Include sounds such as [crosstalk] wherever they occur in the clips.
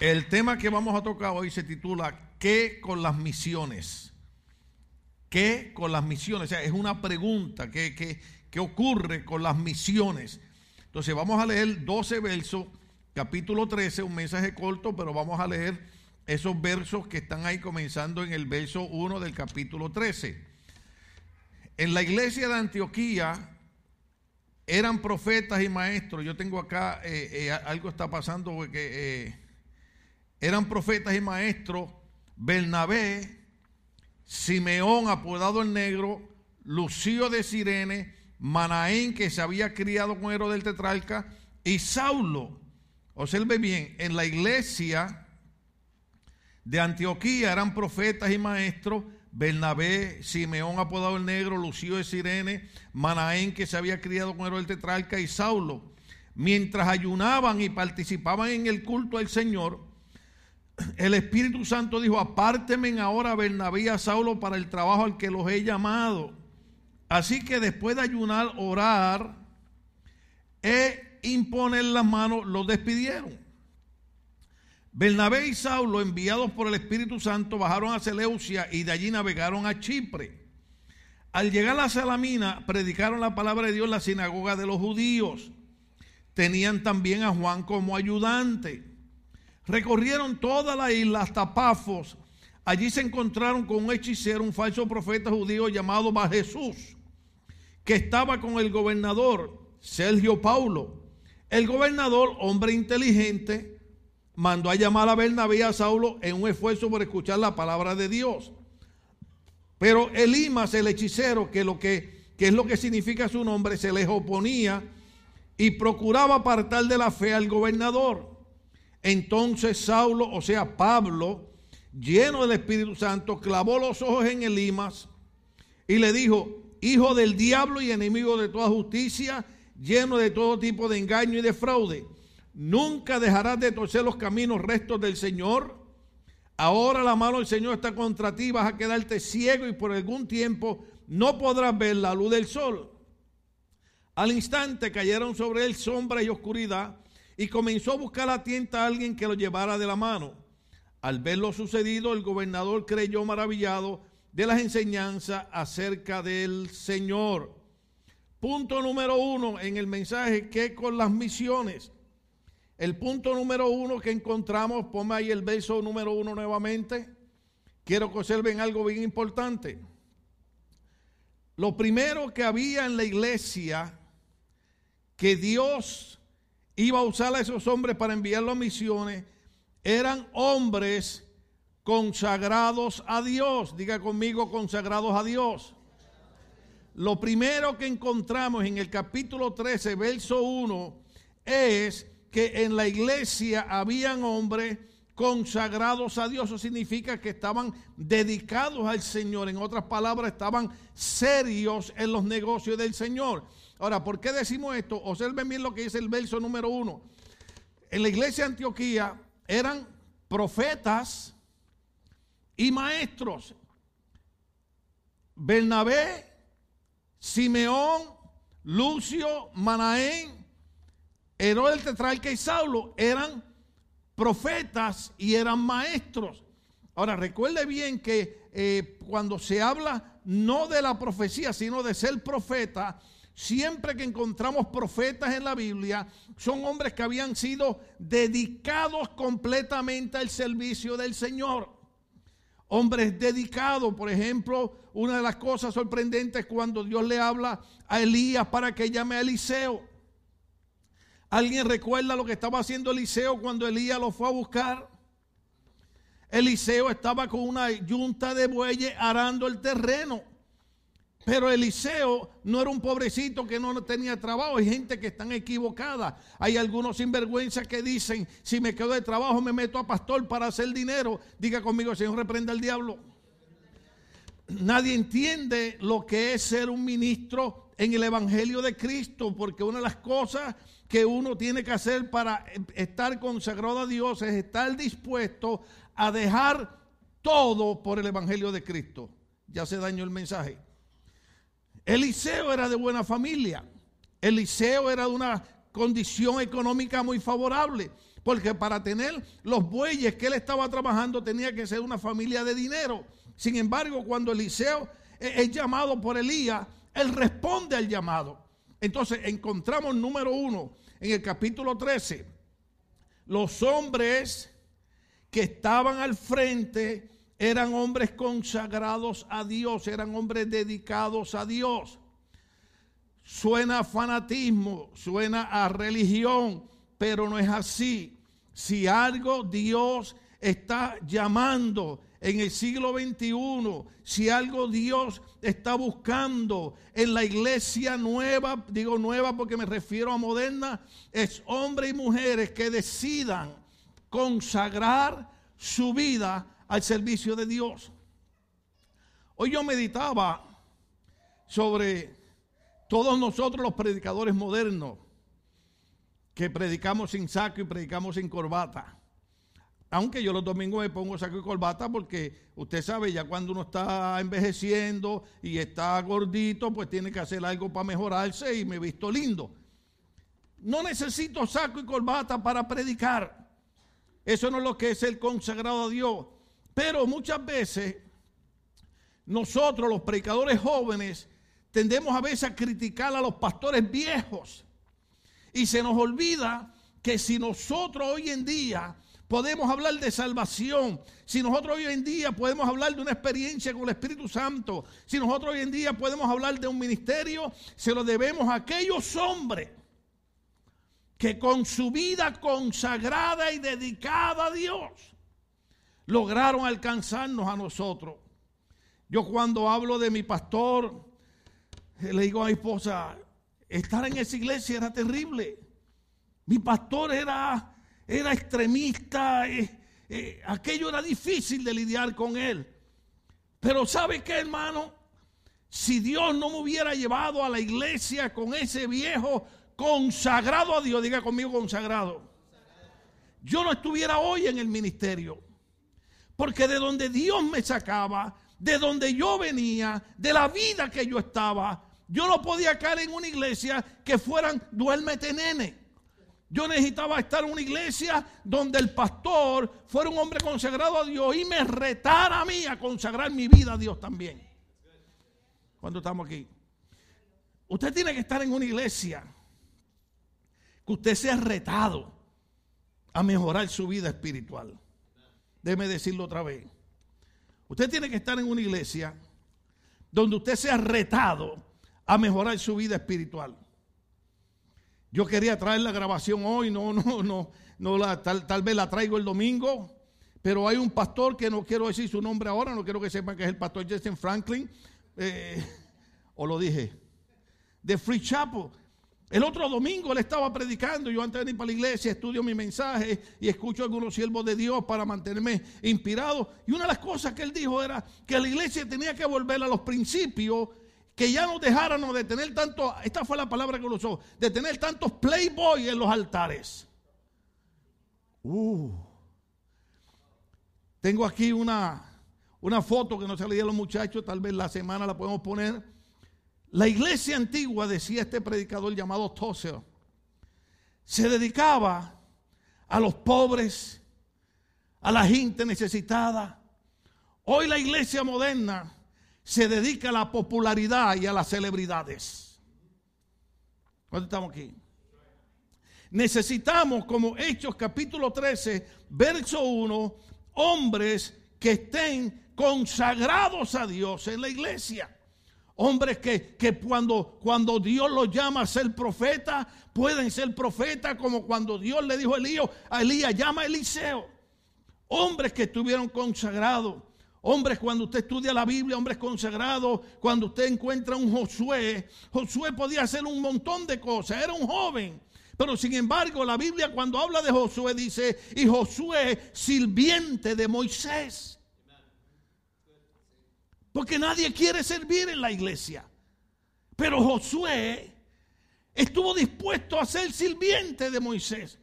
El tema que vamos a tocar hoy se titula ¿Qué con las misiones? ¿Qué con las misiones? O sea, es una pregunta. ¿Qué, qué, qué ocurre con las misiones? Entonces vamos a leer 12 versos, capítulo 13, un mensaje corto, pero vamos a leer esos versos que están ahí comenzando en el verso 1 del capítulo 13. En la iglesia de Antioquía eran profetas y maestros. Yo tengo acá, eh, eh, algo está pasando porque... Eh, eran profetas y maestros Bernabé, Simeón apodado el negro, Lucio de Sirene, Manaén que se había criado con Herodes del Tetrarca y Saulo. Observe bien, en la iglesia de Antioquía eran profetas y maestros Bernabé, Simeón apodado el negro, Lucio de Sirene, Manaén que se había criado con Herodes del Tetrarca y Saulo. Mientras ayunaban y participaban en el culto al Señor, el Espíritu Santo dijo, apárteme ahora Bernabé y a Saulo para el trabajo al que los he llamado. Así que después de ayunar, orar e imponer las manos, los despidieron. Bernabé y Saulo, enviados por el Espíritu Santo, bajaron a Seleucia y de allí navegaron a Chipre. Al llegar a Salamina, predicaron la palabra de Dios en la sinagoga de los judíos. Tenían también a Juan como ayudante. Recorrieron toda la isla hasta Pafos. Allí se encontraron con un hechicero, un falso profeta judío llamado Bar Jesús, que estaba con el gobernador Sergio Paulo. El gobernador, hombre inteligente, mandó a llamar a Bernabé a Saulo en un esfuerzo por escuchar la palabra de Dios. Pero Elimas, el hechicero, que, lo que, que es lo que significa su nombre, se les oponía y procuraba apartar de la fe al gobernador. Entonces Saulo, o sea, Pablo, lleno del Espíritu Santo, clavó los ojos en Elimas y le dijo, hijo del diablo y enemigo de toda justicia, lleno de todo tipo de engaño y de fraude, nunca dejarás de torcer los caminos restos del Señor. Ahora la mano del Señor está contra ti, vas a quedarte ciego y por algún tiempo no podrás ver la luz del sol. Al instante cayeron sobre él sombra y oscuridad y comenzó a buscar a tienta a alguien que lo llevara de la mano. Al ver lo sucedido, el gobernador creyó maravillado de las enseñanzas acerca del Señor. Punto número uno en el mensaje que con las misiones. El punto número uno que encontramos, ponme ahí el verso número uno nuevamente. Quiero que observen algo bien importante. Lo primero que había en la iglesia que Dios iba a usar a esos hombres para enviarlos a misiones, eran hombres consagrados a Dios. Diga conmigo, consagrados a Dios. Lo primero que encontramos en el capítulo 13, verso 1, es que en la iglesia habían hombres consagrados a Dios. Eso significa que estaban dedicados al Señor. En otras palabras, estaban serios en los negocios del Señor. Ahora, ¿por qué decimos esto? Observen bien lo que dice el verso número uno. En la iglesia de Antioquía eran profetas y maestros. Bernabé, Simeón, Lucio, Manaén, Herodes el tetrarca y Saulo eran profetas y eran maestros. Ahora, recuerde bien que eh, cuando se habla no de la profecía, sino de ser profeta, Siempre que encontramos profetas en la Biblia, son hombres que habían sido dedicados completamente al servicio del Señor. Hombres dedicados, por ejemplo, una de las cosas sorprendentes cuando Dios le habla a Elías para que llame a Eliseo. ¿Alguien recuerda lo que estaba haciendo Eliseo cuando Elías lo fue a buscar? Eliseo estaba con una yunta de bueyes arando el terreno. Pero Eliseo no era un pobrecito que no tenía trabajo. Hay gente que están equivocada. Hay algunos sinvergüenzas que dicen, si me quedo de trabajo me meto a pastor para hacer dinero. Diga conmigo, Señor, reprenda al diablo. Nadie entiende lo que es ser un ministro en el Evangelio de Cristo, porque una de las cosas que uno tiene que hacer para estar consagrado a Dios es estar dispuesto a dejar todo por el Evangelio de Cristo. Ya se dañó el mensaje. Eliseo era de buena familia. Eliseo era de una condición económica muy favorable. Porque para tener los bueyes que él estaba trabajando tenía que ser una familia de dinero. Sin embargo, cuando Eliseo es llamado por Elías, él responde al llamado. Entonces encontramos número uno en el capítulo 13, los hombres que estaban al frente eran hombres consagrados a Dios, eran hombres dedicados a Dios. Suena a fanatismo, suena a religión, pero no es así. Si algo Dios está llamando en el siglo XXI, si algo Dios está buscando en la iglesia nueva, digo nueva porque me refiero a moderna, es hombres y mujeres que decidan consagrar su vida al servicio de Dios. Hoy yo meditaba sobre todos nosotros los predicadores modernos que predicamos sin saco y predicamos sin corbata. Aunque yo los domingos me pongo saco y corbata porque usted sabe, ya cuando uno está envejeciendo y está gordito, pues tiene que hacer algo para mejorarse y me visto lindo. No necesito saco y corbata para predicar. Eso no es lo que es el consagrado a Dios. Pero muchas veces nosotros, los predicadores jóvenes, tendemos a veces a criticar a los pastores viejos. Y se nos olvida que si nosotros hoy en día podemos hablar de salvación, si nosotros hoy en día podemos hablar de una experiencia con el Espíritu Santo, si nosotros hoy en día podemos hablar de un ministerio, se lo debemos a aquellos hombres que con su vida consagrada y dedicada a Dios lograron alcanzarnos a nosotros. Yo cuando hablo de mi pastor, le digo a mi esposa, estar en esa iglesia era terrible. Mi pastor era era extremista, eh, eh, aquello era difícil de lidiar con él. Pero ¿sabe qué, hermano? Si Dios no me hubiera llevado a la iglesia con ese viejo consagrado a Dios, diga conmigo consagrado, yo no estuviera hoy en el ministerio. Porque de donde Dios me sacaba, de donde yo venía, de la vida que yo estaba, yo no podía caer en una iglesia que fueran duérmete nene. Yo necesitaba estar en una iglesia donde el pastor fuera un hombre consagrado a Dios y me retara a mí a consagrar mi vida a Dios también. Cuando estamos aquí. Usted tiene que estar en una iglesia que usted sea retado a mejorar su vida espiritual. Déjeme decirlo otra vez. Usted tiene que estar en una iglesia donde usted sea retado a mejorar su vida espiritual. Yo quería traer la grabación hoy, no, no, no, no la, tal, vez la traigo el domingo, pero hay un pastor que no quiero decir su nombre ahora, no quiero que sepan que es el pastor Justin Franklin, eh, o lo dije, de Free Chapel. El otro domingo él estaba predicando, yo antes de ir para la iglesia estudio mi mensaje y escucho a algunos siervos de Dios para mantenerme inspirado. Y una de las cosas que él dijo era que la iglesia tenía que volver a los principios que ya no dejáramos de tener tanto, esta fue la palabra que usó, de tener tantos playboy en los altares. Uh. Tengo aquí una, una foto que no se le a los muchachos, tal vez la semana la podemos poner. La iglesia antigua, decía este predicador llamado Tozer, se dedicaba a los pobres, a la gente necesitada. Hoy la iglesia moderna se dedica a la popularidad y a las celebridades. ¿Cuándo estamos aquí? Necesitamos, como Hechos capítulo 13, verso 1, hombres que estén consagrados a Dios en la iglesia. Hombres que, que, cuando, cuando Dios los llama a ser profeta, pueden ser profetas como cuando Dios le dijo a Elías, a Elías llama a Eliseo. Hombres que estuvieron consagrados. Hombres, cuando usted estudia la Biblia, hombres consagrados, cuando usted encuentra un Josué, Josué podía hacer un montón de cosas, era un joven. Pero sin embargo, la Biblia cuando habla de Josué dice, y Josué sirviente de Moisés. Porque nadie quiere servir en la iglesia. Pero Josué estuvo dispuesto a ser sirviente de Moisés.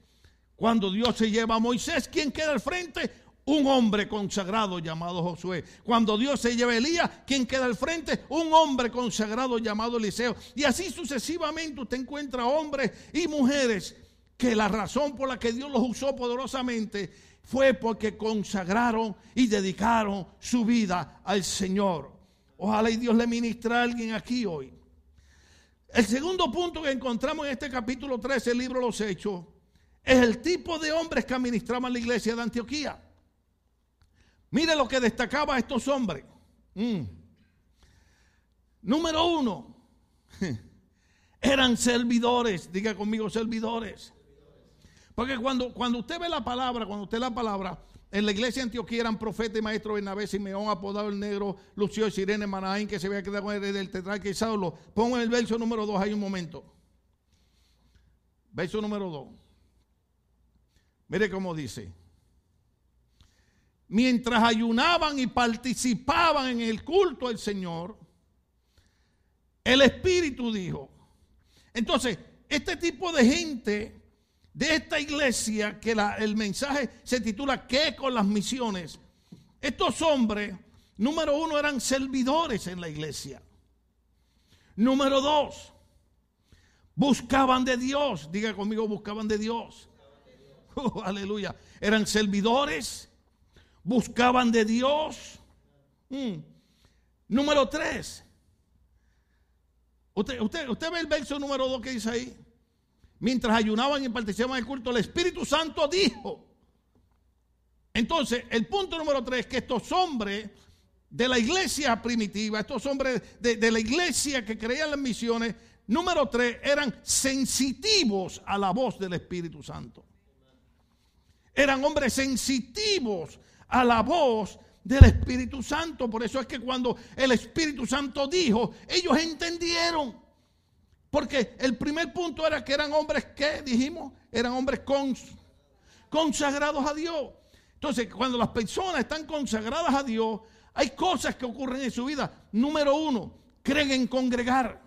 Cuando Dios se lleva a Moisés, ¿quién queda al frente? un hombre consagrado llamado Josué. Cuando Dios se lleva a Elías, ¿quién queda al frente? Un hombre consagrado llamado Eliseo. Y así sucesivamente usted encuentra hombres y mujeres que la razón por la que Dios los usó poderosamente fue porque consagraron y dedicaron su vida al Señor. Ojalá y Dios le ministre a alguien aquí hoy. El segundo punto que encontramos en este capítulo 13 del libro los Hechos es el tipo de hombres que administraban la iglesia de Antioquía. Mire lo que destacaba a estos hombres. Mm. Número uno, [laughs] eran servidores. Diga conmigo, servidores. Porque cuando, cuando usted ve la palabra, cuando usted la palabra, en la iglesia de Antioquía eran profetas y maestros Bernabé, Simeón, apodado el negro, Lucio, Sirene, Manaín, que se había quedado con el del tetrarca y Saulo. Pongo en el verso número 2 ahí un momento. Verso número 2. Mire cómo dice. Mientras ayunaban y participaban en el culto al Señor, el Espíritu dijo. Entonces, este tipo de gente de esta iglesia, que el mensaje se titula ¿Qué con las misiones? Estos hombres, número uno, eran servidores en la iglesia. Número dos, buscaban de Dios. Diga conmigo, buscaban de Dios. [laughs] Oh, aleluya. Eran servidores, buscaban de Dios. Mm. Número tres. Usted, usted, usted ve el verso número dos que dice ahí. Mientras ayunaban y participaban del culto, el Espíritu Santo dijo. Entonces, el punto número tres es que estos hombres de la iglesia primitiva, estos hombres de, de la iglesia que creían las misiones, número tres, eran sensitivos a la voz del Espíritu Santo. Eran hombres sensitivos a la voz del Espíritu Santo. Por eso es que cuando el Espíritu Santo dijo, ellos entendieron. Porque el primer punto era que eran hombres que, dijimos, eran hombres consagrados a Dios. Entonces, cuando las personas están consagradas a Dios, hay cosas que ocurren en su vida. Número uno, creen en congregar.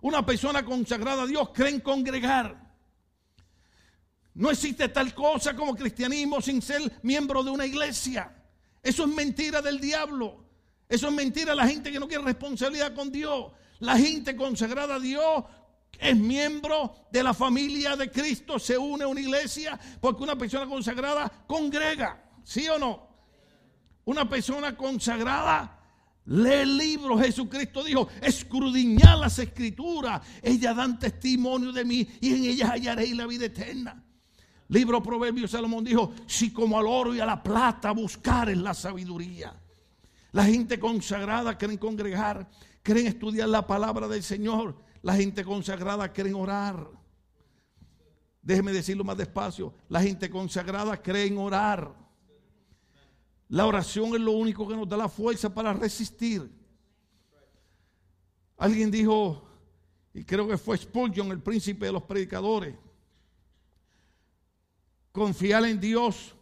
Una persona consagrada a Dios cree en congregar. No existe tal cosa como cristianismo sin ser miembro de una iglesia. Eso es mentira del diablo. Eso es mentira de la gente que no quiere responsabilidad con Dios. La gente consagrada a Dios es miembro de la familia de Cristo, se une a una iglesia porque una persona consagrada congrega. ¿Sí o no? Una persona consagrada lee el libro. Jesucristo dijo, escrudiñad las escrituras. Ellas dan testimonio de mí y en ellas hallaréis la vida eterna. Libro Proverbio Salomón dijo, si como al oro y a la plata buscar en la sabiduría. La gente consagrada quieren congregar, quieren estudiar la palabra del Señor. La gente consagrada quieren orar. Déjeme decirlo más despacio. La gente consagrada cree en orar. La oración es lo único que nos da la fuerza para resistir. Alguien dijo, y creo que fue Spurgeon, el príncipe de los predicadores, Confiar en Dios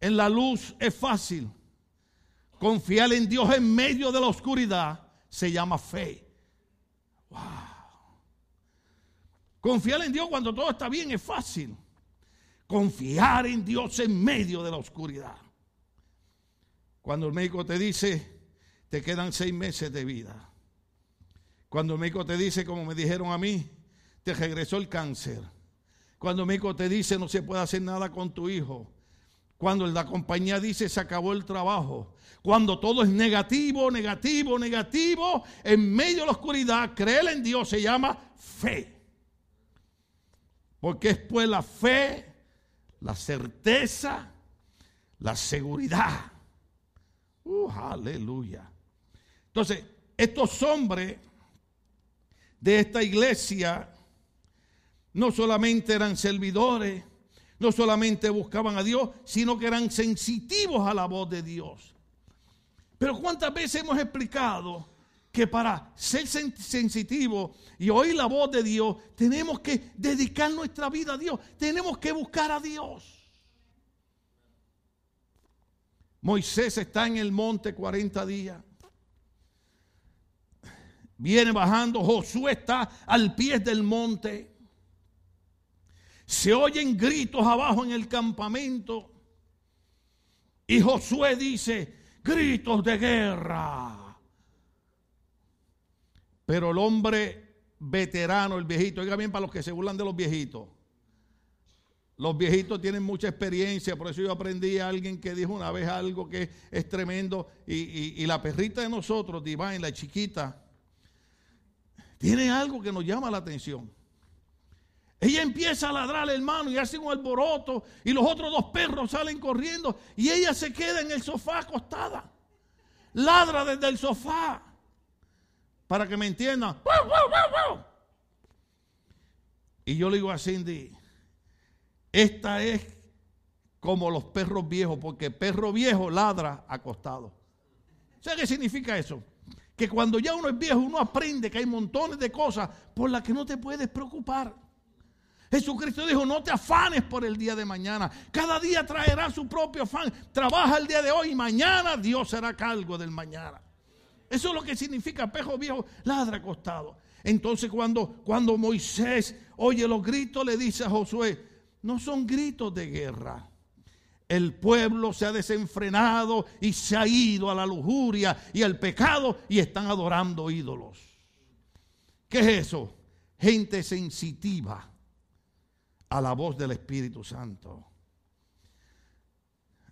en la luz es fácil. Confiar en Dios en medio de la oscuridad se llama fe. Wow. Confiar en Dios cuando todo está bien es fácil. Confiar en Dios en medio de la oscuridad. Cuando el médico te dice, te quedan seis meses de vida. Cuando el médico te dice, como me dijeron a mí, te regresó el cáncer cuando médico te dice no se puede hacer nada con tu hijo. Cuando la compañía dice se acabó el trabajo. Cuando todo es negativo, negativo, negativo. En medio de la oscuridad, creer en Dios se llama fe. Porque es pues la fe, la certeza, la seguridad. Uh, aleluya. Entonces, estos hombres de esta iglesia no solamente eran servidores, no solamente buscaban a Dios, sino que eran sensitivos a la voz de Dios. Pero ¿cuántas veces hemos explicado que para ser sensitivo y oír la voz de Dios, tenemos que dedicar nuestra vida a Dios, tenemos que buscar a Dios? Moisés está en el monte 40 días. Viene bajando, Josué está al pie del monte. Se oyen gritos abajo en el campamento. Y Josué dice, gritos de guerra. Pero el hombre veterano, el viejito, oiga bien para los que se burlan de los viejitos. Los viejitos tienen mucha experiencia, por eso yo aprendí a alguien que dijo una vez algo que es tremendo. Y, la perrita de nosotros, Divine, la chiquita, tiene algo que nos llama la atención. Ella empieza a ladrar, hermano, y hace un alboroto, y los otros dos perros salen corriendo, y ella se queda en el sofá acostada. Ladra desde el sofá. Para que me entiendan. Y yo le digo a Cindy, esta es como los perros viejos, porque perro viejo ladra acostado. ¿Sabe qué significa eso? Que cuando ya uno es viejo, uno aprende que hay montones de cosas por las que no te puedes preocupar. Jesucristo dijo, no te afanes por el día de mañana. Cada día traerá su propio afán. Trabaja el día de hoy y mañana Dios será cargo del mañana. Eso es lo que significa perro viejo, ladra acostado. Entonces cuando, cuando Moisés oye los gritos, le dice a Josué, no son gritos de guerra. El pueblo se ha desenfrenado y se ha ido a la lujuria y al pecado y están adorando ídolos. ¿Qué es eso? Gente sensitiva a la voz del Espíritu Santo.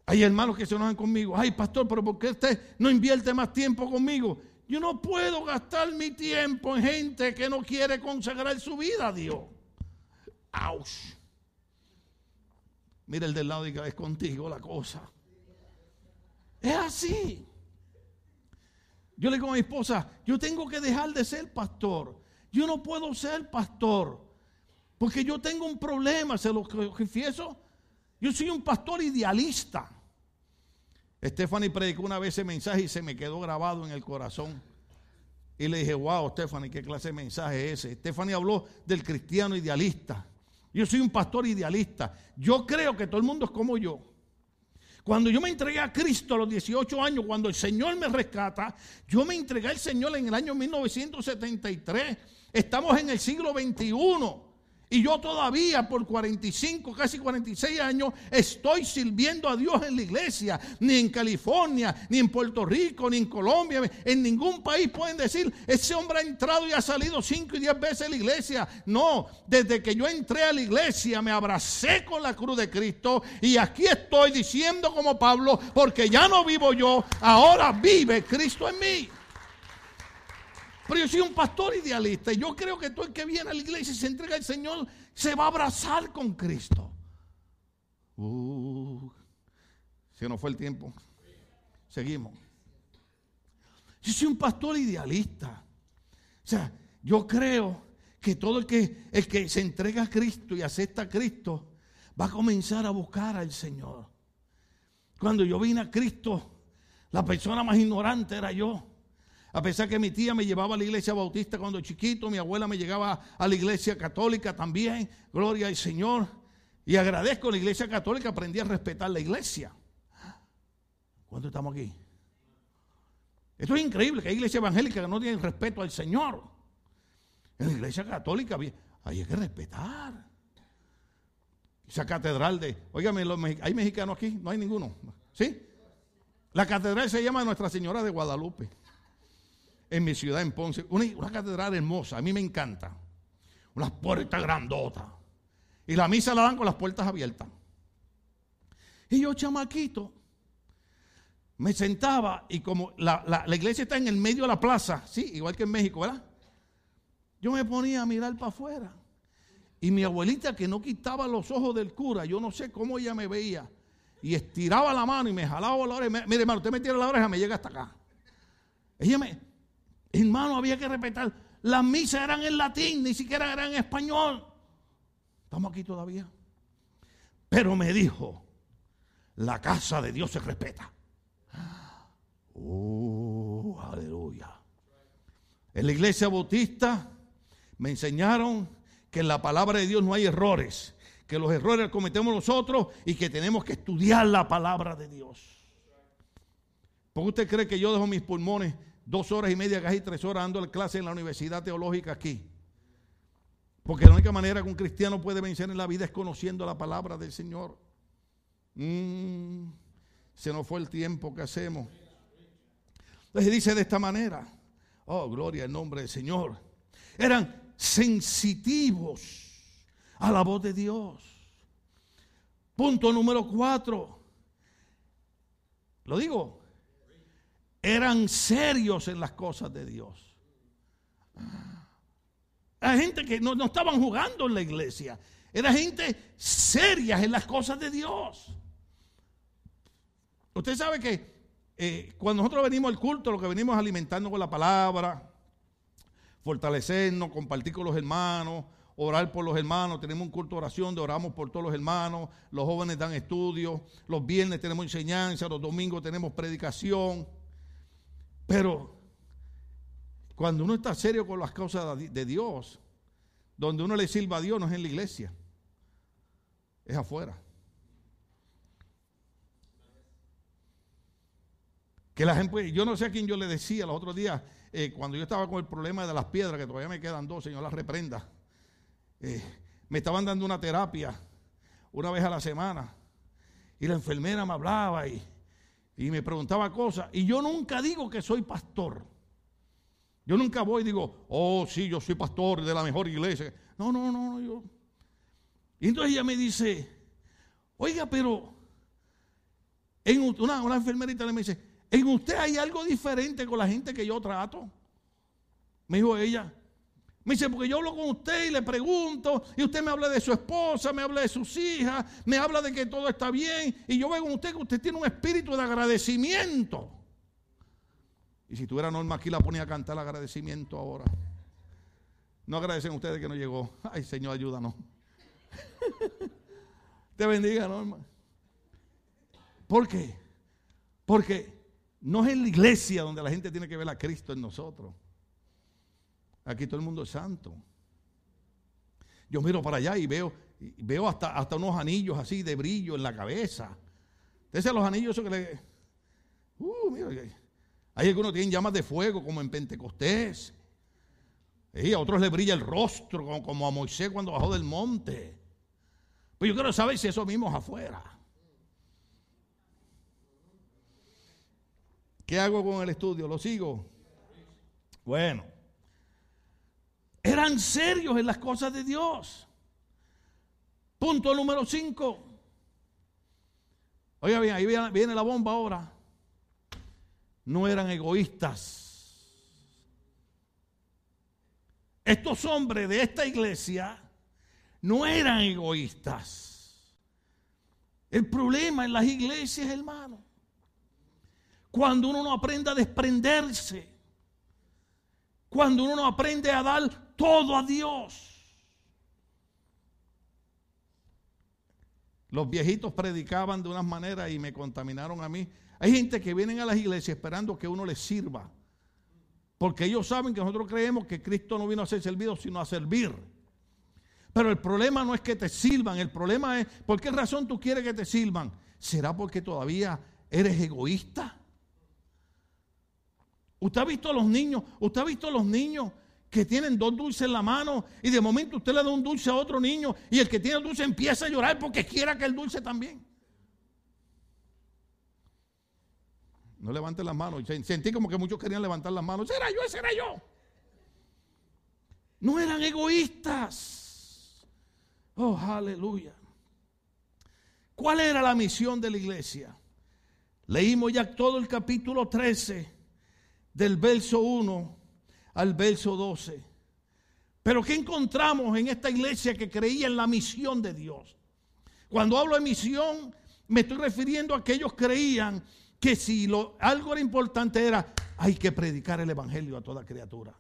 Hay hermanos que se enojan conmigo. Ay, pastor, pero ¿por qué usted no invierte más tiempo conmigo? Yo no puedo gastar mi tiempo en gente que no quiere consagrar su vida a Dios. ¡Auch! Mira el del lado y es contigo la cosa. Es así. Yo le digo a mi esposa, yo tengo que dejar de ser pastor. Yo no puedo ser pastor. Porque yo tengo un problema, se lo confieso. Yo soy un pastor idealista. Stephanie predicó una vez ese mensaje y se me quedó grabado en el corazón. Y le dije, wow, Stephanie, ¿qué clase de mensaje es ese? Stephanie habló del cristiano idealista. Yo soy un pastor idealista. Yo creo que todo el mundo es como yo. Cuando yo me entregué a Cristo a los 18 años, cuando el Señor me rescata, yo me entregué al Señor en el año 1973. Estamos en el siglo XXI. Y yo todavía por 45, casi 46 años estoy sirviendo a Dios en la iglesia. Ni en California, ni en Puerto Rico, ni en Colombia. En ningún país pueden decir, ese hombre ha entrado y ha salido 5 y 10 veces a la iglesia. No, desde que yo entré a la iglesia me abracé con la cruz de Cristo. Y aquí estoy diciendo como Pablo, porque ya no vivo yo, ahora vive Cristo en mí. Pero yo soy un pastor idealista y yo creo que todo el que viene a la iglesia y se entrega al Señor se va a abrazar con Cristo. Uh, se nos fue el tiempo. Seguimos. Yo soy un pastor idealista. O sea, yo creo que todo el que, el que se entrega a Cristo y acepta a Cristo va a comenzar a buscar al Señor. Cuando yo vine a Cristo, la persona más ignorante era yo. A pesar que mi tía me llevaba a la iglesia bautista cuando chiquito, mi abuela me llegaba a la iglesia católica también, gloria al Señor. Y agradezco a la iglesia católica, aprendí a respetar la iglesia. ¿Cuánto estamos aquí? Esto es increíble, que hay iglesia evangélica que no tienen respeto al Señor. En la iglesia católica hay que respetar. Esa catedral de, oígame, ¿hay mexicanos aquí? No hay ninguno. ¿Sí? La catedral se llama Nuestra Señora de Guadalupe en mi ciudad, en Ponce. Una, catedral hermosa, a mí me encanta. Unas puertas grandotas. Y la misa la dan con las puertas abiertas. Y yo, chamaquito, me sentaba y como la, la, iglesia está en el medio de la plaza, sí, igual que en México, ¿verdad? Yo me ponía a mirar para afuera. Y mi abuelita que no quitaba los ojos del cura, yo no sé cómo ella me veía. Y estiraba la mano y me jalaba la oreja. Mire, hermano, usted me tira la oreja, me llega hasta acá. Ella me, Hermano, había que respetar. Las misas eran en latín, ni siquiera eran en español. Estamos aquí todavía. Pero me dijo, la casa de Dios se respeta. Oh, aleluya. En la iglesia bautista me enseñaron que en la palabra de Dios no hay errores, que los errores los cometemos nosotros y que tenemos que estudiar la palabra de Dios. ¿Por qué usted cree que yo dejo mis pulmones dos horas y media, casi tres horas dando clase en la Universidad Teológica aquí. Porque la única manera que un cristiano puede vencer en la vida es conociendo la palabra del Señor. Mm. se nos fue el tiempo que hacemos. Entonces dice de esta manera, oh, gloria al nombre del Señor. Eran sensitivos a la voz de Dios. Punto número cuatro. Lo digo, eran serios en las cosas de Dios. Hay gente que no, estaban jugando en la iglesia. Era gente seria en las cosas de Dios. Usted sabe que eh, cuando nosotros venimos al culto, lo que venimos alimentando con la palabra, fortalecernos, compartir con los hermanos, orar por los hermanos. Tenemos un culto de oración, de oramos por todos los hermanos. Los jóvenes dan estudios. Los viernes tenemos enseñanza. Los domingos tenemos predicación. Pero cuando uno está serio con las cosas de Dios, donde uno le sirva a Dios no es en la iglesia, es afuera. Que la gente, yo no sé a quién yo le decía los otros días, eh, cuando yo estaba con el problema de las piedras, que todavía me quedan dos, Señor las reprenda. Eh, me estaban dando una terapia una vez a la semana. Y la enfermera me hablaba y, y me preguntaba cosas. Y yo nunca digo que soy pastor. Yo nunca voy y digo, oh, sí, yo soy pastor de la mejor iglesia. No, no, no, no, yo. Y entonces ella me dice, oiga, pero en una, una enfermerita le me dice, ¿en usted hay algo diferente con la gente que yo trato? Me dijo ella. Me dice, porque yo hablo con usted y le pregunto, y usted me habla de su esposa, me habla de sus hijas, me habla de que todo está bien, y yo veo con usted que usted tiene un espíritu de agradecimiento. Y si tuviera Norma aquí, la ponía a cantar agradecimiento ahora. No agradecen ustedes que no llegó. [laughs] Ay, Señor, ayúdanos. [laughs] Te bendiga, Norma. ¿Por qué? Porque no es en la iglesia donde la gente tiene que ver a Cristo en nosotros. Aquí todo el mundo es santo. Yo miro para allá y veo, veo hasta, hasta unos anillos así de brillo en la cabeza. Entonces los anillos esos que le... Uh, mira, hay algunos que tienen llamas de fuego como en Pentecostés. Y a otros le brilla el rostro como, a Moisés cuando bajó del monte. Pues yo quiero saber si eso mismo es afuera. ¿Qué hago con el estudio? ¿Lo sigo? Bueno. Eran serios en las cosas de Dios. Punto número 5. Oiga bien, ahí viene la bomba ahora no eran egoístas. Estos hombres de esta iglesia no eran egoístas. El problema en las iglesias, hermano, cuando uno no aprende a desprenderse, cuando uno no aprende a dar todo a Dios. Los viejitos predicaban de unas maneras y me contaminaron a mí. Hay gente que vienen a las iglesias esperando que uno les sirva. Porque ellos saben que nosotros creemos que Cristo no vino a ser servido, sino a servir. Pero el problema no es que te sirvan, el problema es, ¿por qué razón tú quieres que te sirvan? ¿Será porque todavía eres egoísta? ¿Usted ha visto a los niños? ¿Usted ha visto a los niños que tienen dos dulces en la mano y de momento usted le da un dulce a otro niño y el que tiene el dulce empieza a llorar porque quiera que el dulce también? No levanten las manos. Sentí como que muchos querían levantar las manos. Ese era yo, ese era yo. No eran egoístas. Oh, aleluya. ¿Cuál era la misión de la iglesia? Leímos ya todo el capítulo 13, del verso 1 al verso 12. Pero ¿qué encontramos en esta iglesia que creía en la misión de Dios? Cuando hablo de misión, me estoy refiriendo a que ellos creían que si lo, algo era importante era, hay que predicar el Evangelio a toda criatura.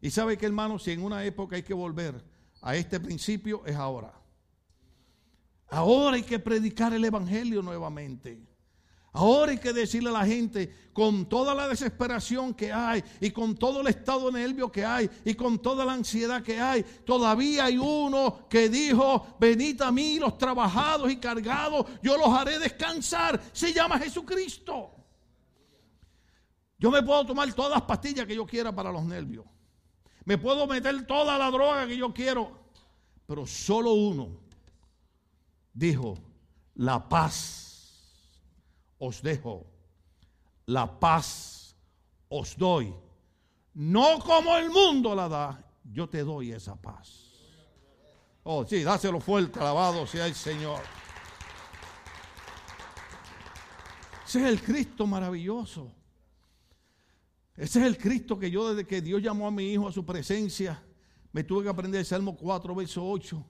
Y sabe que hermano, si en una época hay que volver a este principio, es ahora. Ahora hay que predicar el Evangelio nuevamente. Ahora hay que decirle a la gente, con toda la desesperación que hay y con todo el estado nervio que hay y con toda la ansiedad que hay, todavía hay uno que dijo, venid a mí los trabajados y cargados, yo los haré descansar. Se llama Jesucristo. Yo me puedo tomar todas las pastillas que yo quiera para los nervios. Me puedo meter toda la droga que yo quiero. Pero solo uno dijo, la paz os dejo, la paz os doy. No como el mundo la da, yo te doy esa paz. Oh, sí, dáselo fuerte, alabado sea el Señor. Ese es el Cristo maravilloso. Ese es el Cristo que yo desde que Dios llamó a mi hijo a su presencia, me tuve que aprender el Salmo 4, verso 8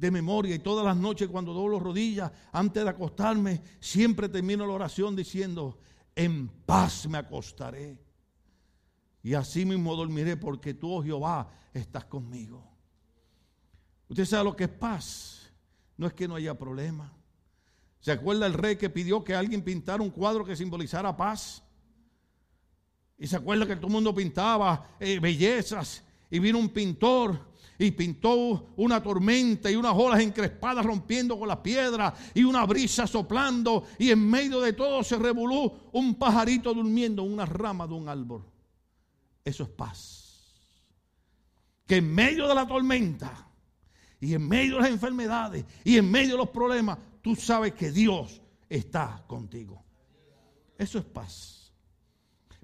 de memoria y todas las noches cuando doblo rodillas antes de acostarme, siempre termino la oración diciendo, en paz me acostaré. Y así mismo dormiré porque tú, oh Jehová, estás conmigo. Usted sabe lo que es paz. No es que no haya problema. ¿Se acuerda el rey que pidió que alguien pintara un cuadro que simbolizara paz? Y se acuerda que todo el mundo pintaba eh, bellezas. Y vino un pintor y pintó una tormenta y unas olas encrespadas rompiendo con las piedras y una brisa soplando. Y en medio de todo se revolú un pajarito durmiendo en una rama de un árbol. Eso es paz. Que en medio de la tormenta y en medio de las enfermedades y en medio de los problemas, tú sabes que Dios está contigo. Eso es paz.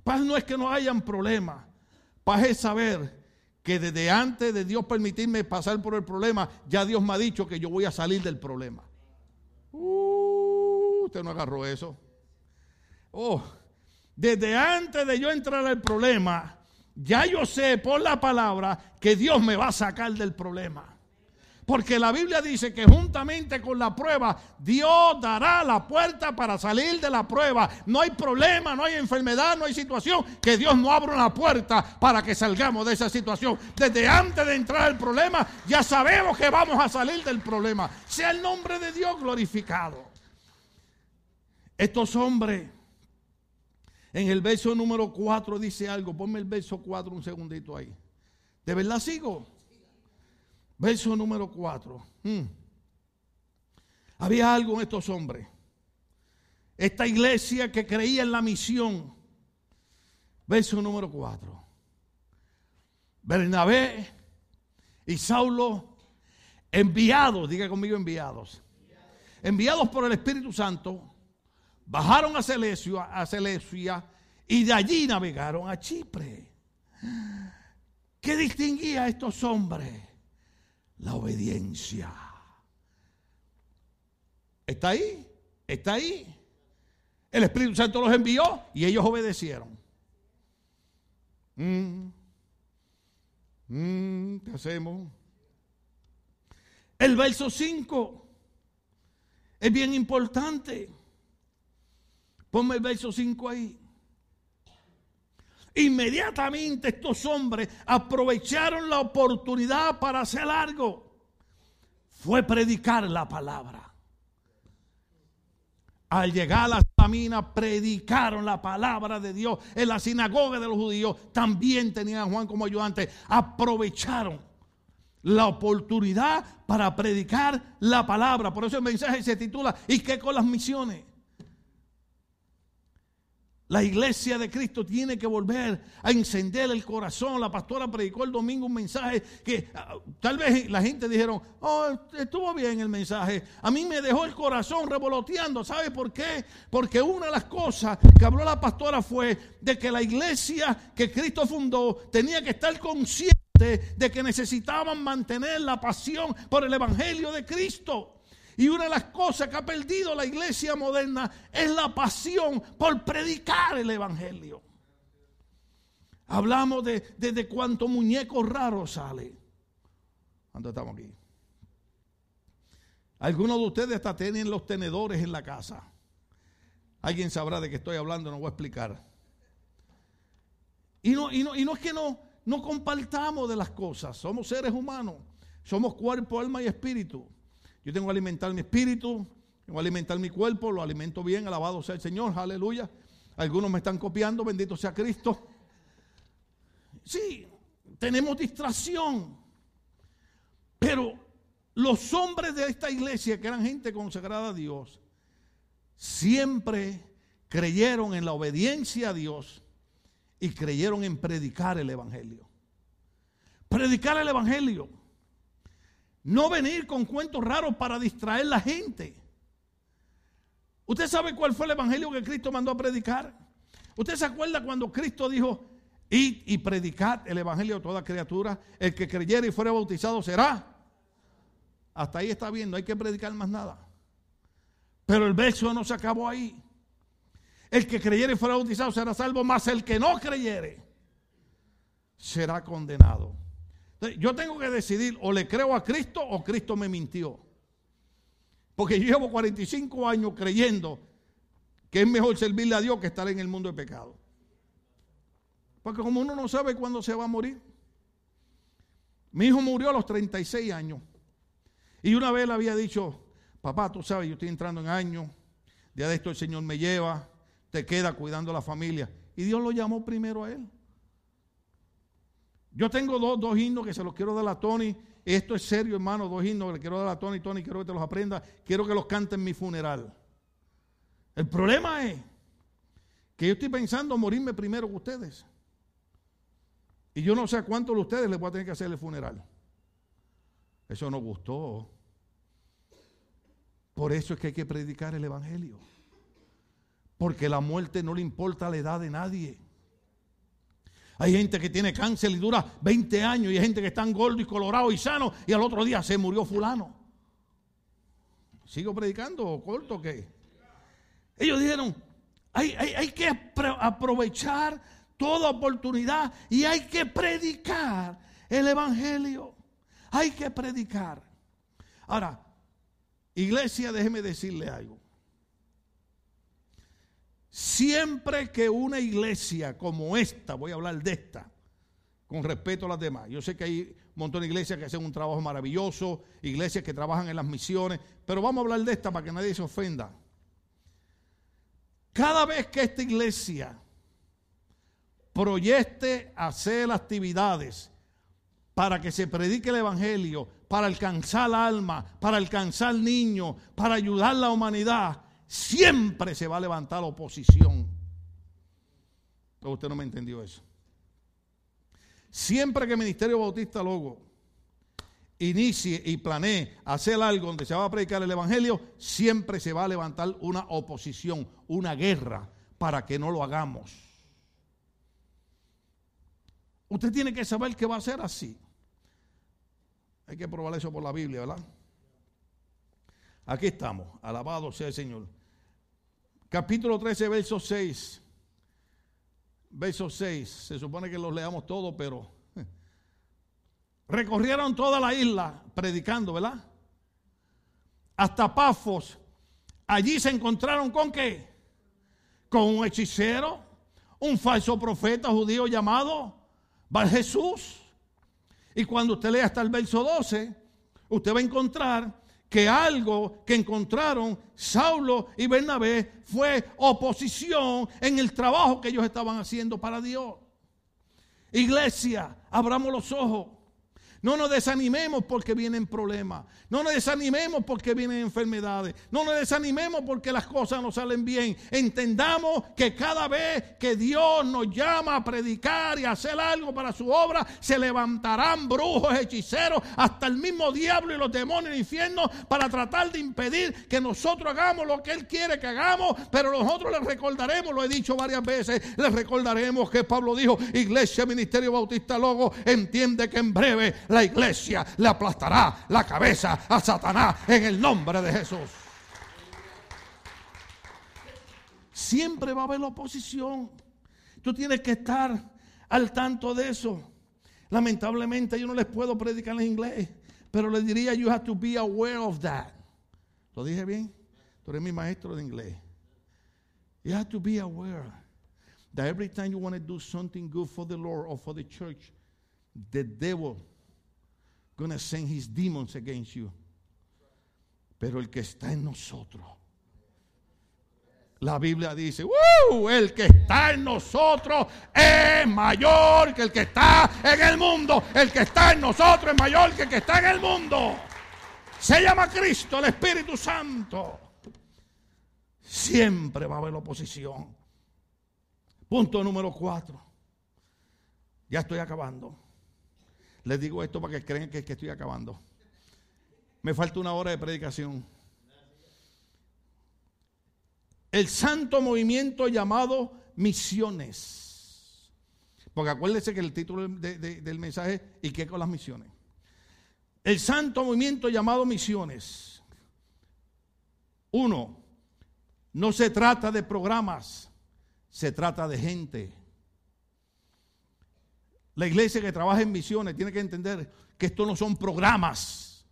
Paz no es que no hayan problemas. Paz es saber que desde antes de Dios permitirme pasar por el problema, ya Dios me ha dicho que yo voy a salir del problema. Uh, usted no agarró eso. Oh, desde antes de yo entrar al problema, ya yo sé por la palabra que Dios me va a sacar del problema. Porque la Biblia dice que juntamente con la prueba, Dios dará la puerta para salir de la prueba. No hay problema, no hay enfermedad, no hay situación que Dios no abra una puerta para que salgamos de esa situación. Desde antes de entrar al problema, ya sabemos que vamos a salir del problema. Sea el nombre de Dios glorificado. Estos hombres, en el verso número 4 dice algo. Ponme el verso 4 un segundito ahí. ¿De verdad sigo? Verso número 4. Hmm. Había algo en estos hombres. Esta iglesia que creía en la misión. Verso número 4. Bernabé y Saulo enviados, diga conmigo enviados. Enviados por el Espíritu Santo, bajaron a Celesia, a Celesia y de allí navegaron a Chipre. ¿Qué distinguía a estos hombres? La obediencia. ¿Está ahí? ¿Está ahí? El Espíritu Santo los envió y ellos obedecieron. Mm. Mm, ¿Qué hacemos? El verso 5 es bien importante. Ponme el verso 5 ahí. Inmediatamente estos hombres aprovecharon la oportunidad para hacer algo. Fue predicar la palabra. Al llegar a la Samina predicaron la palabra de Dios en la sinagoga de los judíos. También tenían a Juan como ayudante. Aprovecharon la oportunidad para predicar la palabra. Por eso el mensaje se titula ¿Y qué con las misiones? La iglesia de Cristo tiene que volver a encender el corazón. La pastora predicó el domingo un mensaje que ah, tal vez la gente dijeron, oh, estuvo bien el mensaje. A mí me dejó el corazón revoloteando. ¿Sabe por qué? Porque una de las cosas que habló la pastora fue de que la iglesia que Cristo fundó tenía que estar consciente de que necesitaban mantener la pasión por el Evangelio de Cristo. Y una de las cosas que ha perdido la iglesia moderna es la pasión por predicar el Evangelio. Hablamos de, de, cuánto muñeco raro sale. ¿Cuánto estamos aquí? Algunos de ustedes hasta tienen los tenedores en la casa. Alguien sabrá de qué estoy hablando, no voy a explicar. Y no, y no, y no es que no, no compartamos de las cosas. Somos seres humanos. Somos cuerpo, alma y espíritu. Yo tengo que alimentar mi espíritu, tengo que alimentar mi cuerpo, lo alimento bien, alabado sea el Señor, aleluya. Algunos me están copiando, bendito sea Cristo. Sí, tenemos distracción, pero los hombres de esta iglesia, que eran gente consagrada a Dios, siempre creyeron en la obediencia a Dios y creyeron en predicar el Evangelio. Predicar el Evangelio. No venir con cuentos raros para distraer la gente. ¿Usted sabe cuál fue el evangelio que Cristo mandó a predicar? ¿Usted se acuerda cuando Cristo dijo, id y predicad el evangelio a toda criatura? El que creyere y fuera bautizado será. Hasta ahí está bien, no hay que predicar más nada. Pero el verso no se acabó ahí. El que creyere y fuera bautizado será salvo, más el que no creyere será condenado. Yo tengo que decidir o le creo a Cristo o Cristo me mintió. Porque yo llevo 45 años creyendo que es mejor servirle a Dios que estar en el mundo de pecado. Porque como uno no sabe cuándo se va a morir. Mi hijo murió a los 36 años. Y una vez le había dicho, papá, tú sabes, yo estoy entrando en años, día de esto el Señor me lleva, te queda cuidando a la familia. Y Dios lo llamó primero a él. Yo tengo dos, dos himnos que se los quiero dar a Tony. Esto es serio, hermano, dos himnos que le quiero dar a Tony. Tony, quiero que te los aprenda. Quiero que los cante en mi funeral. El problema es que yo estoy pensando morirme primero que ustedes. Y yo no sé a cuántos de ustedes les voy a tener que hacer el funeral. Eso no gustó. Por eso es que hay que predicar el Evangelio. Porque la muerte no le importa la edad de nadie. Hay gente que tiene cáncer y dura 20 años y hay gente que está gordo y colorado y sano y al otro día se murió fulano. ¿Sigo predicando corto o qué? Ellos dijeron, hay, hay, que aprovechar toda oportunidad y hay que predicar el Evangelio. Hay que predicar. Ahora, iglesia, déjeme decirle algo. Siempre que una iglesia como esta, voy a hablar de esta, con respeto a las demás. Yo sé que hay un montón de iglesias que hacen un trabajo maravilloso, iglesias que trabajan en las misiones, pero vamos a hablar de esta para que nadie se ofenda. Cada vez que esta iglesia proyecte hacer actividades para que se predique el Evangelio, para alcanzar alma, para alcanzar niños, para ayudar a la humanidad, siempre se va a levantar la oposición. Pero usted no me entendió eso. Siempre que el Ministerio Bautista Logo inicie y planee hacer algo donde se va a predicar el Evangelio, siempre se va a levantar una oposición, una guerra para que no lo hagamos. Usted tiene que saber que va a ser así. Hay que probar eso por la Biblia, ¿verdad? Aquí estamos. Alabado sea el Señor. Capítulo 13, verso 6. Verso 6. Se supone que los leamos todos, pero Recorrieron toda la isla predicando, ¿verdad? Hasta Pafos. Allí se encontraron con qué? Con un hechicero, un falso profeta judío llamado Bar Jesús. Y cuando usted lea hasta el verso 12, usted va a encontrar que algo que encontraron Saulo y Bernabé fue oposición en el trabajo que ellos estaban haciendo para Dios. Iglesia, abramos los ojos. No nos desanimemos porque vienen problemas. No nos desanimemos porque vienen enfermedades. No nos desanimemos porque las cosas no salen bien. Entendamos que cada vez que Dios nos llama a predicar y a hacer algo para su obra, se levantarán brujos, hechiceros, hasta el mismo diablo y los demonios del infierno para tratar de impedir que nosotros hagamos lo que Él quiere que hagamos. Pero nosotros les recordaremos, lo he dicho varias veces, les recordaremos que Pablo dijo, Iglesia, Ministerio Bautista Logo, entiende que en breve la iglesia le aplastará la cabeza a Satanás en el nombre de Jesús. Siempre va a haber oposición. Tú tienes que estar al tanto de eso. Lamentablemente yo no les puedo predicar en inglés, pero les diría you have to be aware of that. ¿Lo dije bien? Tú eres mi maestro de inglés. You have to be aware that every time you want to do something good for the Lord or for the church, the devil going send his demons against you. Pero el que está en nosotros. La Biblia dice, el que está en nosotros es mayor que el que está en el mundo. El que está en nosotros es mayor que el que está en el mundo. Se llama Cristo, el Espíritu Santo. Siempre va a haber oposición. Punto número cuatro. Ya estoy acabando. Les digo esto para que crean que, estoy acabando. Me falta una hora de predicación. el santo movimiento llamado misiones. Porque acuérdese que el título del mensaje ¿y qué con las misiones? El santo movimiento llamado misiones. Uno, no se trata de programas, se trata de gente. La iglesia que trabaja en misiones tiene que entender que estos no son programas,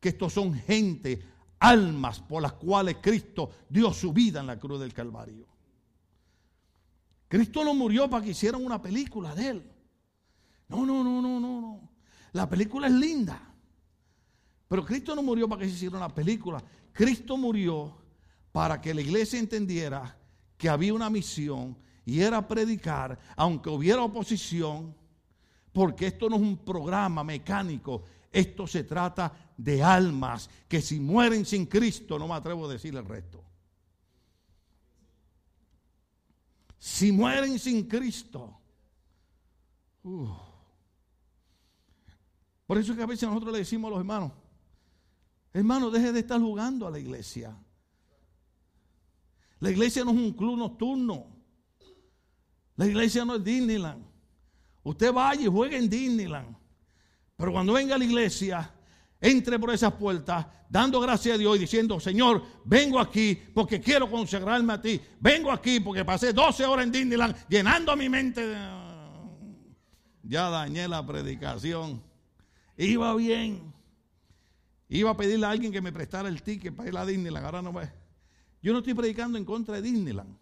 que estos son gente, almas por las cuales Cristo dio su vida en la cruz del Calvario. Cristo no murió para que hicieran una película de él. No, no, no, no, no, no. La película es linda. Pero Cristo no murió para que se hiciera una película. Cristo murió para que la iglesia entendiera que había una misión y era predicar, aunque hubiera oposición, porque esto no es un programa mecánico, esto se trata de almas que si mueren sin Cristo, no me atrevo a decir el resto. Si mueren sin Cristo. Uh. Por eso es que a veces nosotros le decimos a los hermanos, hermano, deje de estar jugando a la iglesia. La iglesia no es un club nocturno. La iglesia no es Disneyland. Usted vaya y juegue en Disneyland. Pero cuando venga a la iglesia, entre por esas puertas dando gracias a Dios y diciendo, Señor, vengo aquí porque quiero consagrarme a ti. Vengo aquí porque pasé 12 horas en Disneyland llenando mi mente. Ya dañé la predicación. Iba bien. Iba a pedirle a alguien que me prestara el ticket para ir a Disneyland. Ahora no va. Yo no estoy predicando en contra de Disneyland.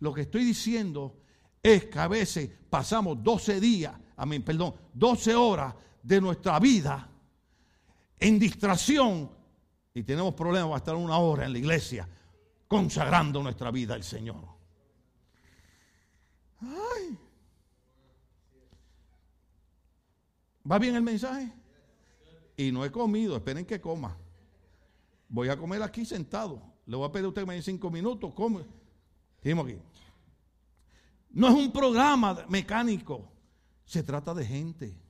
Lo que estoy diciendo es que a veces pasamos 12 días, a mí, perdón, 12 horas de nuestra vida en distracción y tenemos problemas para estar una hora en la iglesia consagrando nuestra vida al Señor. ¿Va bien el mensaje? Y no he comido, esperen que coma. Voy a comer aquí sentado. Le voy a pedir a usted que me dé cinco minutos. Come. Seguimos aquí. No es un programa mecánico. Se trata de gente.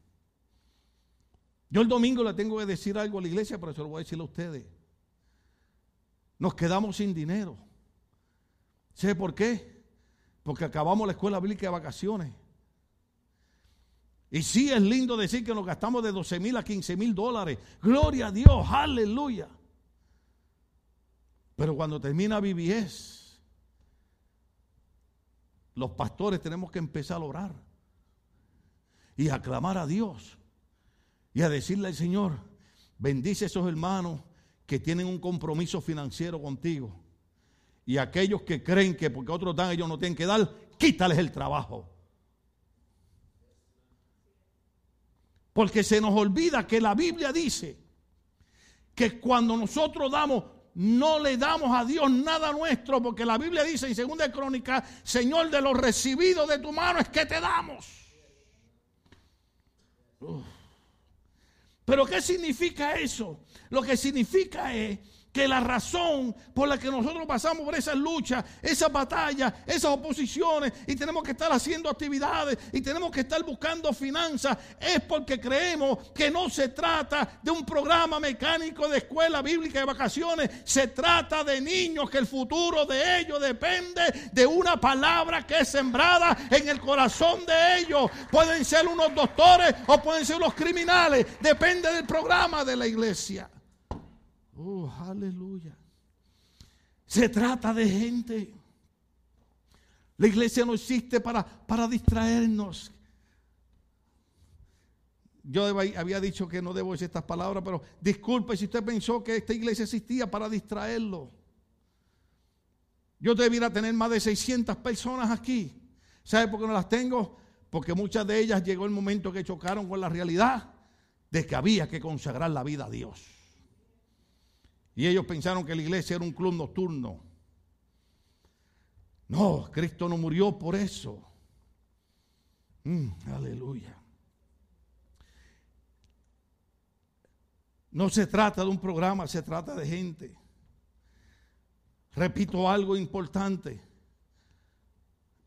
Yo el domingo le tengo que decir algo a la iglesia, pero eso lo voy a decir a ustedes. Nos quedamos sin dinero. ¿Sé por qué? Porque acabamos la escuela bíblica de vacaciones. Y sí es lindo decir que nos gastamos de 12 mil a 15 mil dólares. Gloria a Dios, aleluya. Pero cuando termina BBS, los pastores tenemos que empezar a orar y a clamar a Dios y a decirle al Señor, bendice a esos hermanos que tienen un compromiso financiero contigo. Y aquellos que creen que porque otros dan ellos no tienen que dar, quítales el trabajo. Porque se nos olvida que la Biblia dice que cuando nosotros damos, no le damos a Dios nada nuestro, porque la Biblia dice en segunda crónica, Señor, de lo recibido de tu mano es que te damos. Pero ¿qué significa eso? Lo que significa es que la razón por la que nosotros pasamos por esas luchas, esas batallas, esas oposiciones y tenemos que estar haciendo actividades y tenemos que estar buscando finanzas es porque creemos que no se trata de un programa mecánico de escuela bíblica de vacaciones, se trata de niños que el futuro de ellos depende de una palabra que es sembrada en el corazón de ellos. Pueden ser unos doctores o pueden ser unos criminales, depende del programa de la iglesia. Oh, aleluya. Se trata de gente. La iglesia no existe para, para distraernos. Yo había dicho que no debo decir estas palabras, pero disculpe si usted pensó que esta iglesia existía para distraerlo. Yo debiera tener más de 600 personas aquí. ¿Sabe por qué no las tengo? Porque muchas de ellas llegó el momento que chocaron con la realidad de que había que consagrar la vida a Dios. Y ellos pensaron que la iglesia era un club nocturno. No, Cristo no murió por eso. Mm, aleluya. No se trata de un programa, se trata de gente. Repito algo importante.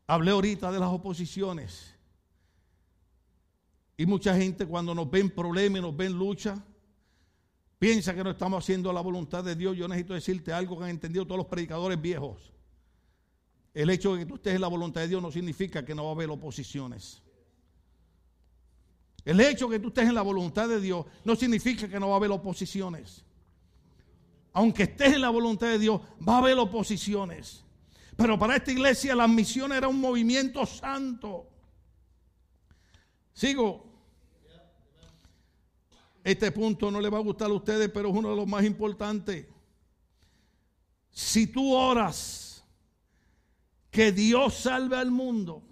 Hablé ahorita de las oposiciones. Y mucha gente cuando nos ven problemas, nos ven lucha, piensa que no estamos haciendo la voluntad de Dios, yo necesito decirte algo que han entendido todos los predicadores viejos. El hecho de que tú estés en la voluntad de Dios no significa que no va a haber oposiciones. El hecho de que tú estés en la voluntad de Dios no significa que no va a haber oposiciones. Aunque estés en la voluntad de Dios, va a haber oposiciones. Pero para esta iglesia la misión era un movimiento santo. Sigo. Este punto no le va a gustar a ustedes, pero es uno de los más importantes. Si tú oras que Dios salve al mundo,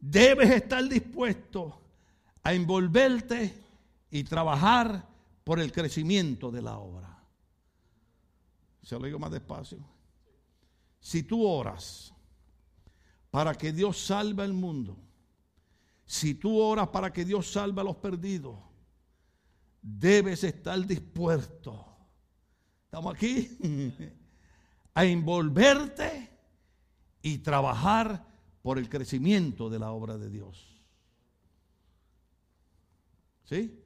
debes estar dispuesto a envolverte y trabajar por el crecimiento de la obra. Se lo digo más despacio. Si tú oras para que Dios salve al mundo, si tú oras para que Dios salve a los perdidos, debes estar dispuesto. ¿Estamos aquí? [laughs] a envolverte y trabajar por el crecimiento de la obra de Dios. ¿Sí?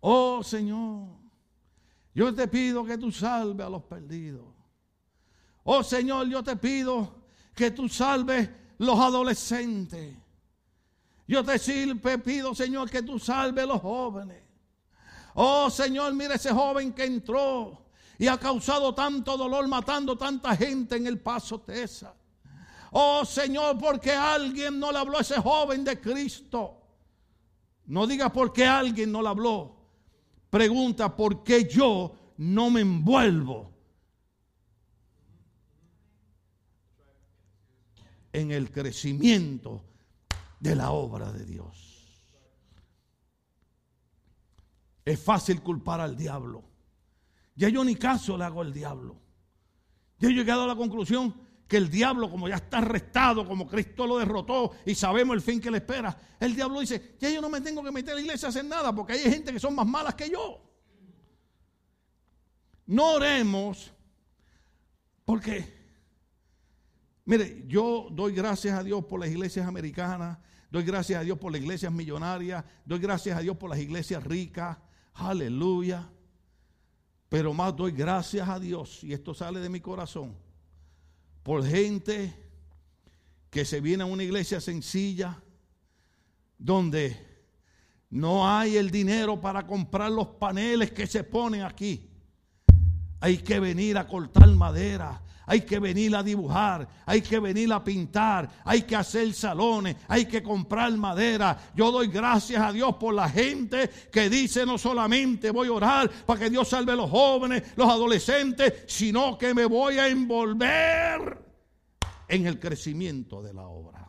Oh Señor, yo te pido que tú salves a los perdidos. Oh Señor, yo te pido que tú salves los adolescentes. Yo te pido, Señor, que tú salves a los jóvenes. Oh Señor, mira ese joven que entró y ha causado tanto dolor matando tanta gente en el paso Tesa. Oh Señor, porque alguien no le habló a ese joven de Cristo. No diga por qué alguien no le habló. Pregunta por qué yo no me envuelvo en el crecimiento de la obra de Dios. Es fácil culpar al diablo. Ya yo ni caso le hago al diablo. Ya he llegado a la conclusión que el diablo, como ya está arrestado, como Cristo lo derrotó y sabemos el fin que le espera, el diablo dice, ya yo no me tengo que meter a la iglesia a hacer nada porque hay gente que son más malas que yo. No oremos porque, mire, yo doy gracias a Dios por las iglesias americanas, doy gracias a Dios por las iglesias millonarias, doy gracias a Dios por las iglesias ricas, aleluya. Pero más doy gracias a Dios, y esto sale de mi corazón por gente que se viene a una iglesia sencilla donde no hay el dinero para comprar los paneles que se ponen aquí. Hay que venir a cortar madera, hay que venir a dibujar, hay que venir a pintar, hay que hacer salones, hay que comprar madera. Yo doy gracias a Dios por la gente que dice no solamente voy a orar para que Dios salve a los jóvenes, los adolescentes, sino que me voy a envolver en el crecimiento de la obra.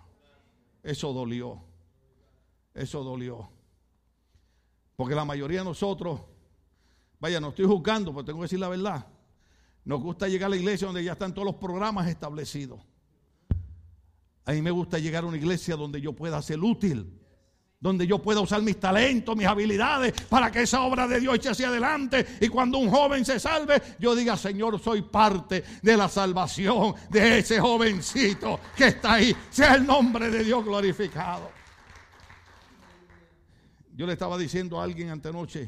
Eso dolió, eso dolió. Porque la mayoría de nosotros, vaya, no estoy juzgando, pero tengo que decir la verdad nos gusta llegar a la iglesia donde ya están todos los programas establecidos. A mí me gusta llegar a una iglesia donde yo pueda ser útil, donde yo pueda usar mis talentos, mis habilidades para que esa obra de Dios eche hacia adelante. Y cuando un joven se salve, yo diga, Señor, soy parte de la salvación de ese jovencito que está ahí. Sea el nombre de Dios glorificado. Yo le estaba diciendo a alguien antenoche,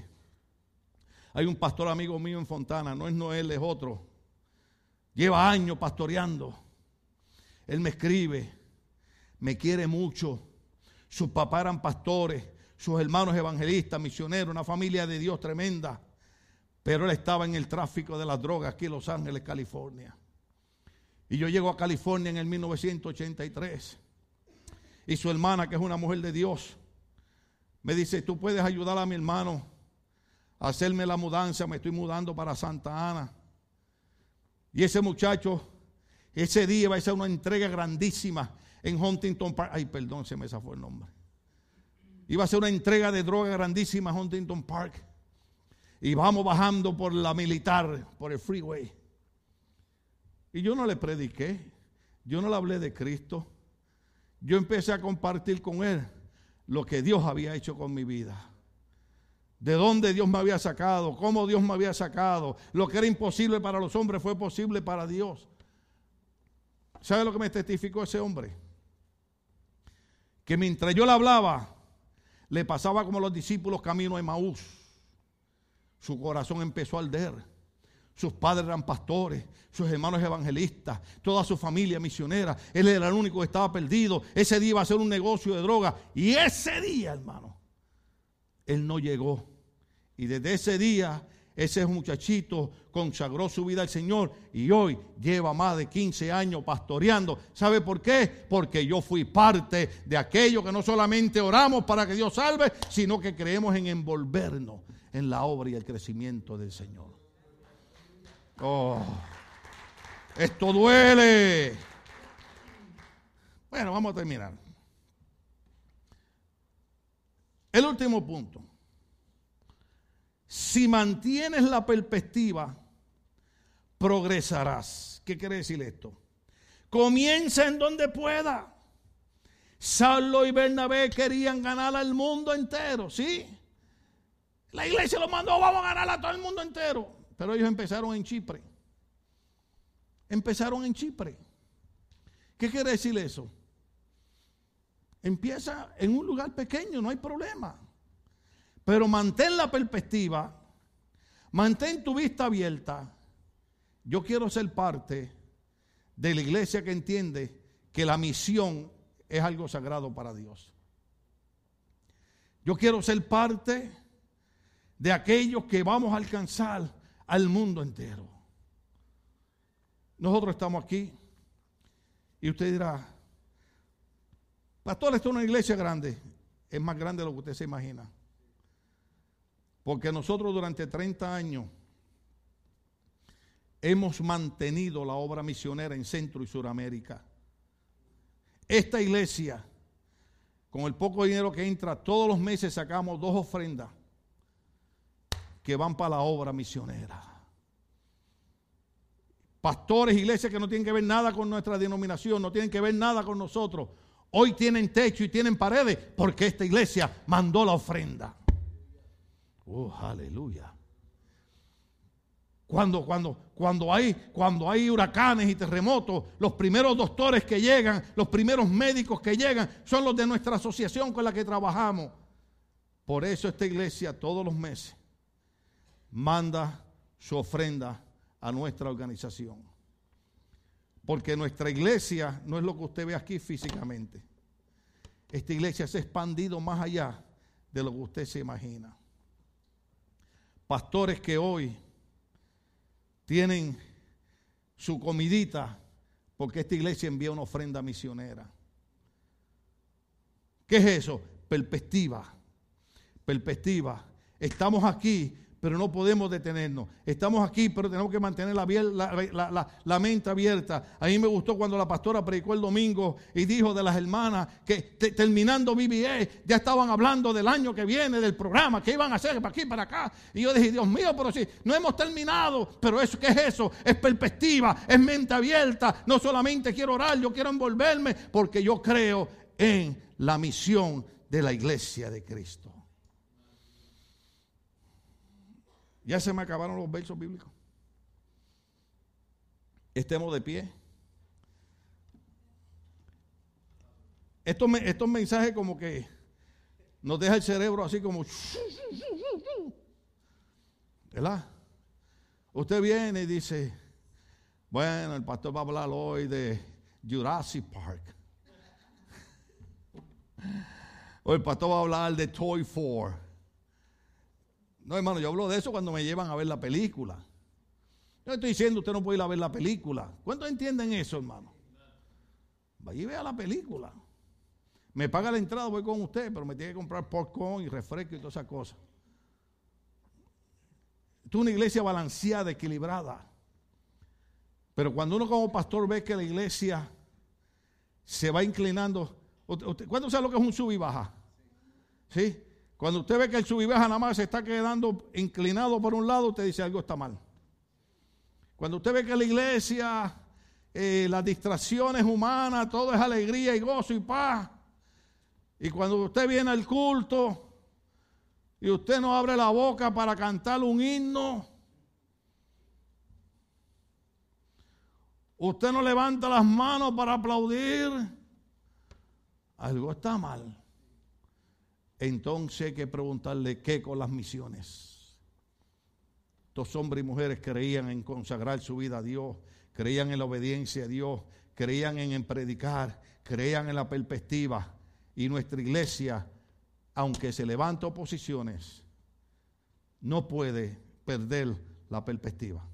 hay un pastor amigo mío en Fontana, no es Noel, es otro. Lleva años pastoreando. Él me escribe, me quiere mucho. Sus papás eran pastores, sus hermanos evangelistas, misioneros, una familia de Dios tremenda. Pero él estaba en el tráfico de las drogas aquí en Los Ángeles, California. Y yo llego a California en el 1983. Y su hermana, que es una mujer de Dios, me dice, tú puedes ayudar a mi hermano a hacerme la mudanza. Me estoy mudando para Santa Ana. Y ese muchacho, ese día va a ser una entrega grandísima en Huntington Park. Ay, perdón, se me fue el nombre. Iba a ser una entrega de droga grandísima en Huntington Park. Y vamos bajando por la militar, por el freeway. Y yo no le prediqué, yo no le hablé de Cristo. Yo empecé a compartir con él lo que Dios había hecho con mi vida de dónde Dios me había sacado, cómo Dios me había sacado. Lo que era imposible para los hombres fue posible para Dios. ¿Sabe lo que me testificó ese hombre? Que mientras yo le hablaba, le pasaba como los discípulos camino a Maús. Su corazón empezó a arder. Sus padres eran pastores, sus hermanos evangelistas, toda su familia misionera. Él era el único que estaba perdido. Ese día iba a ser un negocio de droga. Y ese día, hermano, él no llegó. Y desde ese día, ese muchachito consagró su vida al Señor y hoy lleva más de 15 años pastoreando. ¿Sabe por qué? Porque yo fui parte de aquello que no solamente oramos para que Dios salve, sino que creemos en envolvernos en la obra y el crecimiento del Señor. Oh, esto duele. Bueno, vamos a terminar. El último punto. Si mantienes la perspectiva, progresarás. ¿Qué quiere decir esto? Comienza en donde pueda. Saulo y Bernabé querían ganar al mundo entero, ¿sí? La iglesia lo mandó, vamos a ganar a todo el mundo entero. Pero ellos empezaron en Chipre. Empezaron en Chipre. ¿Qué quiere decir eso? Empieza en un lugar pequeño, no hay problema. Pero mantén la perspectiva, mantén tu vista abierta. Yo quiero ser parte de la iglesia que entiende que la misión es algo sagrado para Dios. Yo quiero ser parte de aquellos que vamos a alcanzar al mundo entero. Nosotros estamos aquí y usted dirá, pastor, esto es una iglesia grande. Es más grande de lo que usted se imagina. Porque nosotros durante 30 años hemos mantenido la obra misionera en Centro y Suramérica. Esta iglesia, con el poco dinero que entra, todos los meses sacamos dos ofrendas que van para la obra misionera. Pastores, iglesias que no tienen que ver nada con nuestra denominación, no tienen que ver nada con nosotros. Hoy tienen techo y tienen paredes porque esta iglesia mandó la ofrenda. Oh, aleluya. Cuando, cuando, cuando, hay, cuando hay huracanes y terremotos, los primeros doctores que llegan, los primeros médicos que llegan, son los de nuestra asociación con la que trabajamos. Por eso esta iglesia todos los meses manda su ofrenda a nuestra organización. Porque nuestra iglesia no es lo que usted ve aquí físicamente. Esta iglesia se ha expandido más allá de lo que usted se imagina pastores que hoy tienen su comidita porque esta iglesia envía una ofrenda misionera. ¿Qué es eso? Perspectiva. Perspectiva. Estamos aquí pero no podemos detenernos. Estamos aquí, pero tenemos que mantener la, mente abierta. A mí me gustó cuando la pastora predicó el domingo y dijo de las hermanas que terminando BBA ya estaban hablando del año que viene, del programa, que iban a hacer para aquí, para acá. Y yo dije, Dios mío, pero si no hemos terminado, pero eso, ¿qué es eso? Es perspectiva, es mente abierta. No solamente quiero orar, yo quiero envolverme porque yo creo en la misión de la iglesia de Cristo. Ya se me acabaron los versos bíblicos. Estemos de pie. Estos, estos mensajes como que nos deja el cerebro así como... ¿Verdad? Usted viene y dice, bueno, el pastor va a hablar hoy de Jurassic Park. [laughs] O el pastor va a hablar de Toy 4. No, hermano, yo hablo de eso cuando me llevan a ver la película. Yo estoy diciendo, usted no puede ir a ver la película. ¿Cuántos entienden eso, hermano? Vaya y vea la película. Me paga la entrada, voy con usted, pero me tiene que comprar popcorn y refresco y todas esas cosas. Esto es una iglesia balanceada, equilibrada. Pero cuando uno como pastor ve que la iglesia se va inclinando, ¿cuándo sabe lo que es un sub y baja? ¿Sí? Cuando usted ve que el sub nada más se está quedando inclinado por un lado, usted dice algo está mal. Cuando usted ve que la iglesia, eh, las distracciones humanas, todo es alegría y gozo y paz. Y cuando usted viene al culto y usted no abre la boca para cantar un himno, usted no levanta las manos para aplaudir, algo está mal entonces hay que preguntarle qué con las misiones. Estos hombres y mujeres creían en consagrar su vida a Dios, creían en la obediencia a Dios, creían en, predicar, creían en la perspectiva. Y nuestra iglesia, aunque se levanta oposiciones, no puede perder la perspectiva.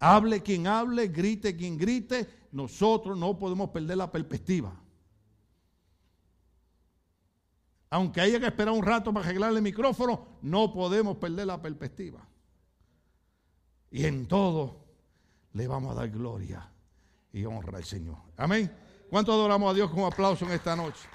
Hable quien hable, grite quien grite, nosotros no podemos perder la perspectiva. Aunque haya que esperar un rato para arreglar el micrófono, no podemos perder la perspectiva. Y en todo le vamos a dar gloria y honra al Señor. Amén. ¿Cuánto adoramos a Dios con aplauso en esta noche?